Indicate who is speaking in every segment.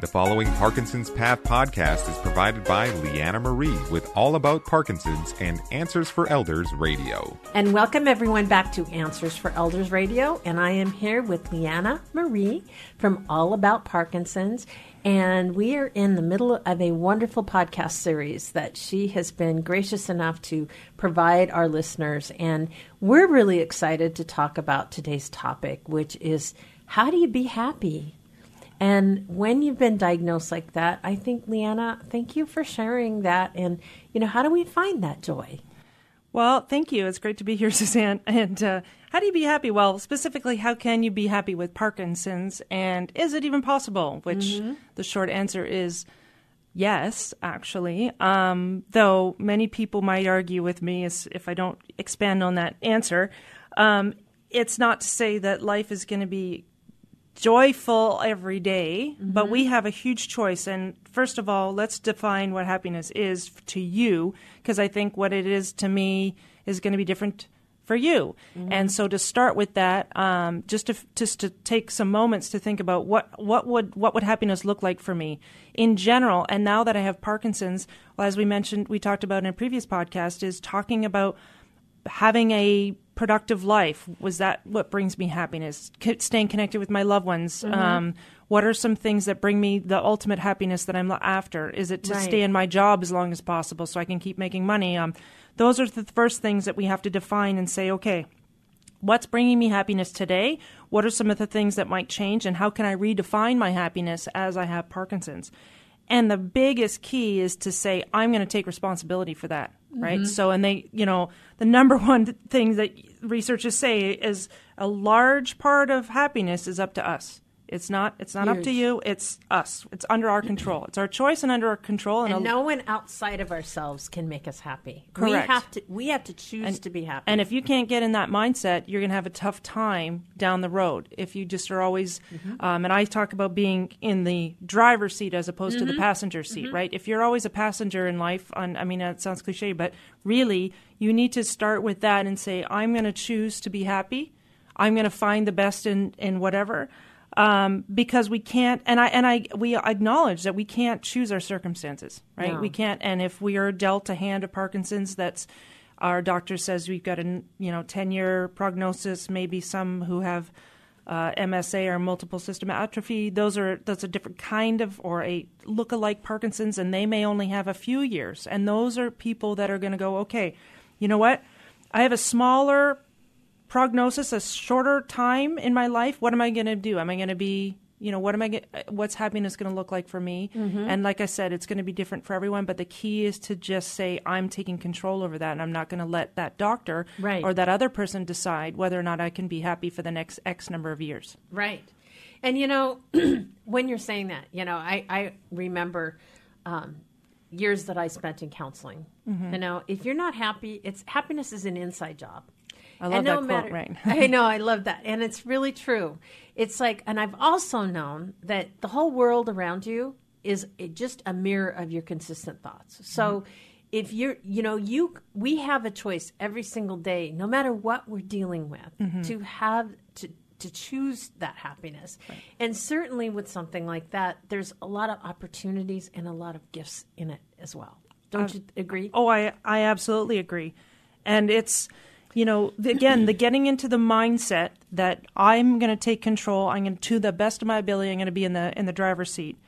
Speaker 1: The following Parkinson's Path podcast is provided by Leanna Marie with All About Parkinson's and Answers for Elders Radio.
Speaker 2: And welcome everyone back to Answers for Elders Radio. And I am here with Leanna Marie from All About Parkinson's. And we are in the middle of a wonderful podcast series that she has been gracious enough to provide our listeners. And we're really excited to talk about today's topic, which is how do you be happy? And when you've been diagnosed like that, I think, Leanna, thank you for sharing that. And, you know, how do we find that joy?
Speaker 3: Well, thank you. It's great to be here, Suzanne. And uh, how do you be happy? Well, specifically, how can you be happy with Parkinson's? And is it even possible? Which mm-hmm. the short answer is yes, actually. Um, though many people might argue with me as if I don't expand on that answer. Um, it's not to say that life is going to be joyful every day, mm-hmm. but we have a huge choice. And first of all, let's define what happiness is to you, because I think what it is to me is going to be different for you. Mm-hmm. And so to start with that, um, just to just to take some moments to think about what what would what would happiness look like for me in general. And now that I have Parkinson's, well, as we mentioned, we talked about in a previous podcast, is talking about having a productive life. Was that what brings me happiness? Staying connected with my loved ones mm-hmm. um, what are some things that bring me the ultimate happiness that i'm after? Is it to right. stay in my job as long as possible so i can keep making money? Um, those are the first things that we have to define and say okay what's bringing me happiness today? What are some of the things that might change? And how can i redefine my happiness as i have parkinson's? And the biggest key is to say, I'm going to take responsibility for that, right? Mm-hmm. So, and they, you know, the number one thing that researchers say is a large part of happiness is up to us. It's not. It's not Huge. up to you. It's us. It's under our control. It's our choice and under our control.
Speaker 2: And, and no one outside of ourselves can make us happy. Correct. We have to. We have to choose
Speaker 3: and,
Speaker 2: to be happy.
Speaker 3: And if you can't get in that mindset, you're going to have a tough time down the road. If you just are always, mm-hmm. um, and I talk about being in the driver's seat as opposed mm-hmm. to the mm-hmm. passenger seat, mm-hmm. right? If you're always a passenger in life, on, I mean, it sounds cliche, but really, you need to start with that and say, I'm going to choose to be happy. I'm going to find the best in in whatever um, because we can't and I and I we acknowledge that we can't choose our circumstances, right? No. We can't, and if we are dealt a hand of Parkinson's, that's our doctor says we've got a you know ten year prognosis. Maybe some who have uh, MSA or multiple system atrophy, those are that's a different kind of or a look-alike Parkinson's, and they may only have a few years. And those are people that are going to go, okay, you know what? I have a smaller prognosis, a shorter time in my life, what am I going to do? Am I going to be, you know, what am I, get, what's happiness going to look like for me? Mm-hmm. And like I said, it's going to be different for everyone. But the key is to just say, I'm taking control over that, and I'm not going to let that doctor right. or that other person decide whether or not I can be happy for the next X number of years.
Speaker 2: Right. And you know, when you're saying that, you know, I I remember. Um, years that I spent in counseling. Mm-hmm. You know, if you're not happy, it's happiness is an inside job.
Speaker 3: I love no that quote, right?
Speaker 2: I know, I love that. And it's really true. It's like, and I've also known that the whole world around you is just a mirror of your consistent thoughts. So, mm-hmm. if you're, you know, you, we have a choice every single day, no matter what we're dealing with, mm-hmm. to have, to, to choose that happiness. Right. And certainly with something like that, there's a lot of opportunities and a lot of gifts in it as well. Don't you agree?
Speaker 3: Oh, I, I absolutely agree. And it's, you know, again, the getting into the mindset that I'm going to take control. I'm going to, to the best of my ability, I'm going to be in the in the driver's seat.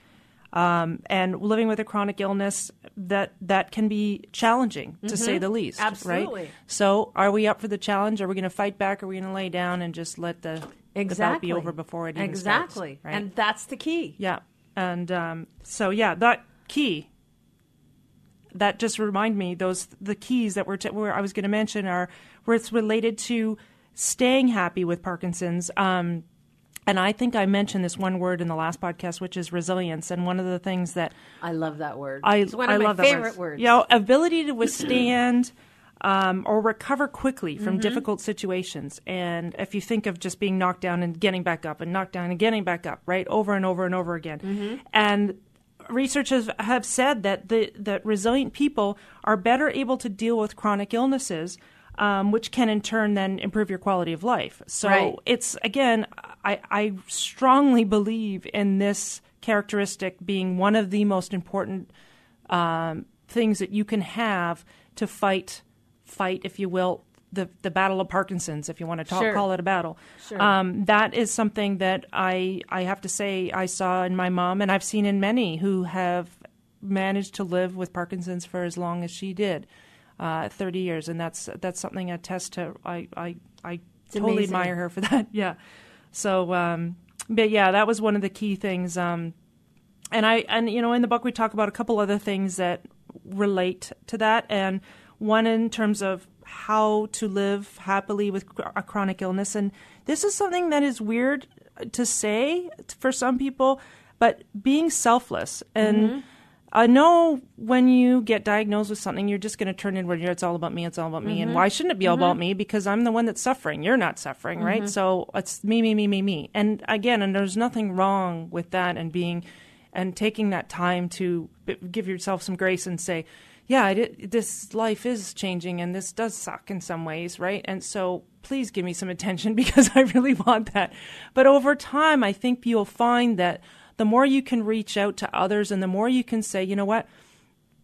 Speaker 3: Um, and living with a chronic illness that that can be challenging to mm-hmm. say the least.
Speaker 2: Absolutely.
Speaker 3: Right? So, are we up for the challenge? Are we going to fight back? Are we going to lay down and just let the exactly. the be over before it even
Speaker 2: exactly?
Speaker 3: Starts, right?
Speaker 2: And that's the key.
Speaker 3: Yeah. And um, so, yeah, that key that just remind me those the keys that we're t- where I was going to mention are where it's related to staying happy with Parkinson's. Um, and I think I mentioned this one word in the last podcast, which is resilience. And one of the things that
Speaker 2: I love that word.
Speaker 3: I,
Speaker 2: it's one of
Speaker 3: I
Speaker 2: my
Speaker 3: love
Speaker 2: favorite words.
Speaker 3: You know, ability to withstand um, or recover quickly from mm-hmm. difficult situations. And if you think of just being knocked down and getting back up and knocked down and getting back up, right, over and over and over again. Mm-hmm. And researchers have said that the that resilient people are better able to deal with chronic illnesses, um, which can in turn then improve your quality of life. So
Speaker 2: right.
Speaker 3: it's again, I, I strongly believe in this characteristic being one of the most important um, things that you can have to fight, fight, if you will, the the battle of Parkinson's, if you want to talk,
Speaker 2: Sure.
Speaker 3: call it a battle.
Speaker 2: Sure.
Speaker 3: Um, that is something that I I have to say I saw in my mom, and I've seen in many who have managed to live with Parkinson's for as long as she did, uh, thirty years, and that's that's something I attest to. I I I totally
Speaker 2: amazing.
Speaker 3: admire her for that. Yeah. So, um, but yeah, that was one of the key things. Um, and I and you know in the book we talk about a couple other things that relate to that, and one in terms of how to live happily with a chronic illness, and this is something that is weird to say for some people, but being selfless and. Mm-hmm. I know when you get diagnosed with something, you're just going to turn inward. It's all about me. It's all about me. And mm-hmm. why shouldn't it be all about mm-hmm. me? Because I'm the one that's suffering. You're not suffering, right? So it's me, me, me, me, me. And again, and there's nothing wrong with that and being and taking that time to b- give yourself some grace and say, yeah, this life is changing and this does suck in some ways, right? And so please give me some attention because I really want that. But over time, I think you'll find that the more you can reach out to others and the more you can say, you know what,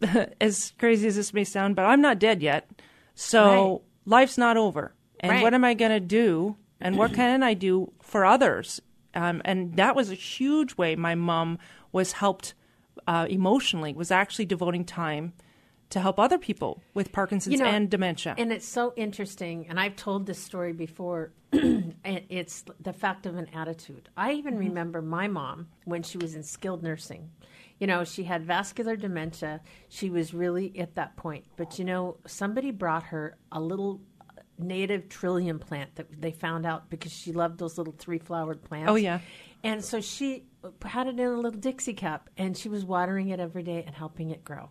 Speaker 3: as crazy as this may sound, but I'm not dead yet. So
Speaker 2: Right.
Speaker 3: life's not over. And
Speaker 2: Right.
Speaker 3: what am I going to do? And what can I do for others? Um, and that was a huge way my mom was helped uh, emotionally, was actually devoting time to help other people with Parkinson's
Speaker 2: You know,
Speaker 3: and dementia.
Speaker 2: And it's so interesting, and I've told this story before. it's the fact of an attitude. I even
Speaker 3: Mm-hmm.
Speaker 2: remember my mom when she was in skilled nursing. You know, she had vascular dementia. She was really at that point. But you know, somebody brought her a little native trillium plant that they found out because she loved those little three flowered plants.
Speaker 3: Oh, yeah.
Speaker 2: And so she had it in a little Dixie cup and she was watering it every day and helping it grow.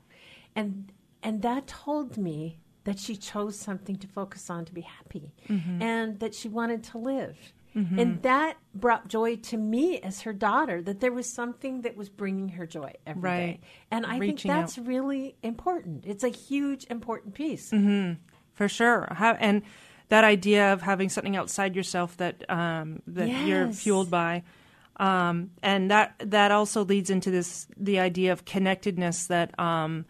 Speaker 2: And and that told me that she chose something to focus on to be happy
Speaker 3: Mm-hmm.
Speaker 2: and that she wanted to live. And that brought joy to me as her daughter that there was something that was bringing her joy every day.
Speaker 3: Right.
Speaker 2: And I
Speaker 3: Reaching
Speaker 2: think that's really important. It's a huge important piece.
Speaker 3: for sure. How, and that idea of having something outside yourself that um, that you're fueled by, um, and that that also leads into this the idea of connectedness that. Um,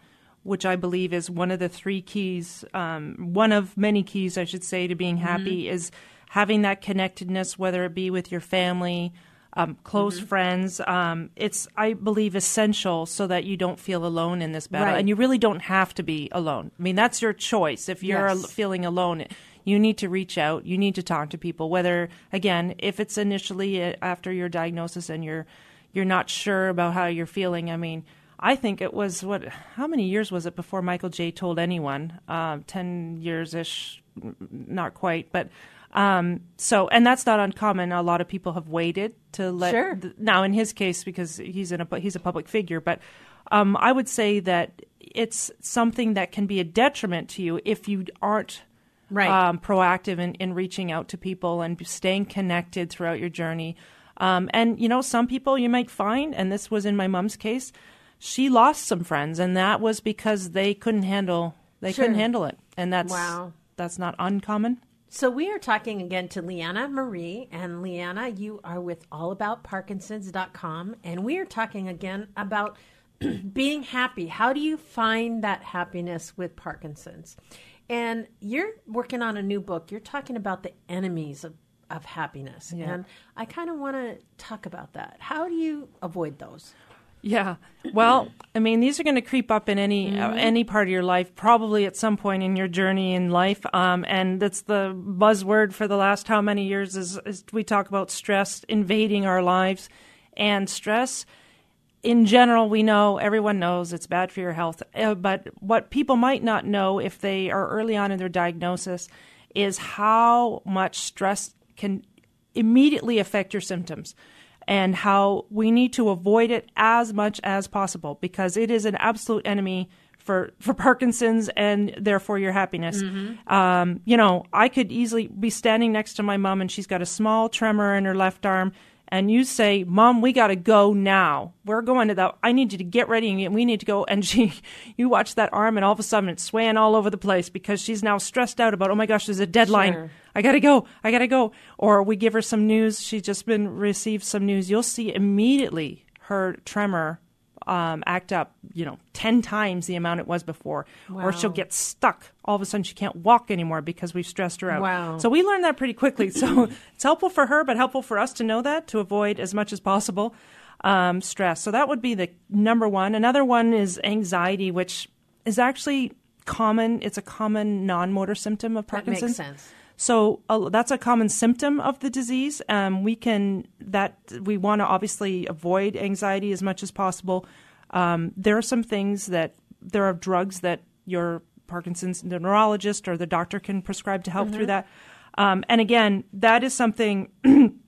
Speaker 3: which I believe is one of the three keys, um, one of many keys, I should say, to being happy is having that connectedness, whether it be with your family, um, close friends. Um, it's, I believe, essential so that you don't feel alone in this battle.
Speaker 2: Right.
Speaker 3: And you really don't have to be alone. I mean, that's your choice. If you're
Speaker 2: Yes.
Speaker 3: feeling alone, you need to reach out. You need to talk to people. Whether again, if it's initially uh, after your diagnosis and you're you're not sure about how you're feeling. I mean, I think it was what? How many years was it before Michael J. told anyone? Um, Ten years ish, not quite, but. Um, so, and that's not uncommon. A lot of people have waited to let.
Speaker 2: Sure.
Speaker 3: th- now, in his case, because he's in a he's a public figure, but um, I would say that it's something that can be a detriment to you if you aren't
Speaker 2: Right.
Speaker 3: um, proactive in, in reaching out to people and staying connected throughout your journey. Um, and you know, some people you might find, and this was in my mom's case, she lost some friends, and that was because they couldn't handle they couldn't handle it, and that's
Speaker 2: Wow.
Speaker 3: that's not uncommon.
Speaker 2: So we are talking again to Leanna Marie, and Leanna, you are with allaboutparkinsons.com, and we are talking again about being happy. How do you find that happiness with Parkinson's? And you're working on a new book. You're talking about the enemies of, of happiness,
Speaker 3: Yeah.
Speaker 2: and I kind of want to talk about that. How do you avoid those?
Speaker 3: Yeah. Well, I mean, these are going to creep up in any uh, any part of your life, probably at some point in your journey in life. Um, and that's the buzzword for the last how many years is, is we talk about stress invading our lives, and stress. In general, we know everyone knows it's bad for your health. Uh, but what people might not know if they are early on in their diagnosis is how much stress can immediately affect your symptoms and how we need to avoid it as much as possible because it is an absolute enemy for, for Parkinson's and therefore your happiness. Um, you know, I could easily be standing next to my mom and she's got a small tremor in her left arm and you say, "Mom, we got to go now. We're going to the. I need you to get ready, and we need to go." And she, you watch that arm, and all of a sudden it's swaying all over the place because she's now stressed out about, "Oh my gosh, there's a deadline.
Speaker 2: Sure.
Speaker 3: I gotta go. I gotta go." Or we give her some news. She's just been received some news. You'll see immediately her tremor um, act up, you know, 10 times the amount it was before. Or she'll get stuck. All of a sudden, she can't walk anymore because we've stressed her out.
Speaker 2: Wow.
Speaker 3: So we learned that pretty quickly. So it's helpful for her, but helpful for us to know that to avoid as much as possible um, stress. So that would be the number one. Another one is anxiety, which is actually common. It's a common non motor symptom of
Speaker 2: That
Speaker 3: Parkinson's.
Speaker 2: makes sense.
Speaker 3: So uh, that's a common symptom of the disease. Um, we can that we want to obviously avoid anxiety as much as possible. Um, there are some things that there are drugs that your Parkinson's the neurologist or the doctor can prescribe to help through that. Um, and again, that is something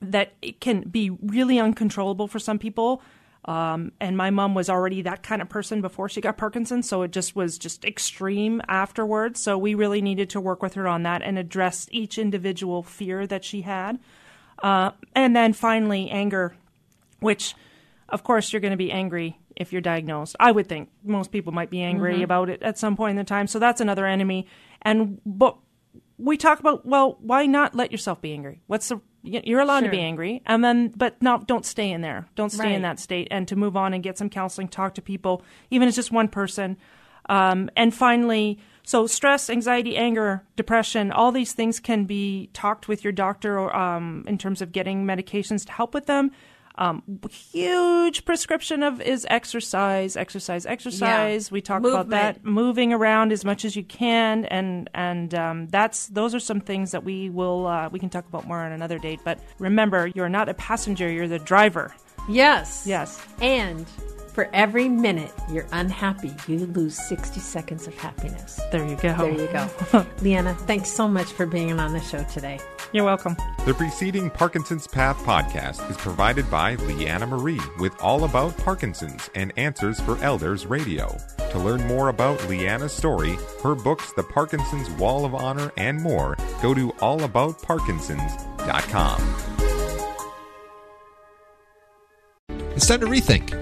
Speaker 3: that it can be really uncontrollable for some people. Um, and my mom was already that kind of person before she got Parkinson's, so it just was just extreme afterwards. So we really needed to work with her on that and address each individual fear that she had. Uh, and then finally, anger, which, of course, you're going to be angry if you're diagnosed. I would think most people might be angry about it at some point in the time. So that's another enemy. And but we talk about well, why not let yourself be angry? What's the you're allowed to be angry, and then but no, don't stay in there. Don't stay
Speaker 2: Right.
Speaker 3: in that state, and to move on and get some counseling, talk to people, even if it's just one person. Um, and finally, so stress, anxiety, anger, depression, all these things can be talked with your doctor or, um, in terms of getting medications to help with them. Um, huge prescription of is exercise, exercise, exercise. We talk about that moving around as much as you can, and and um, that's those are some things that we will uh, we can talk about more on another date. But remember, you're not a passenger; you're the driver.
Speaker 2: Yes.
Speaker 3: Yes.
Speaker 2: And for every minute you're unhappy, you lose 60 seconds of happiness.
Speaker 3: There you go.
Speaker 2: There you go. Leanna, thanks so much for being on the show today.
Speaker 3: You're welcome.
Speaker 1: The preceding Parkinson's Path podcast is provided by Leanna Marie with All About Parkinson's and Answers for Elders Radio. To learn more about Leanna's story, her books, The Parkinson's Wall of Honor, and more, go to allaboutparkinsons.com.
Speaker 4: It's time to rethink,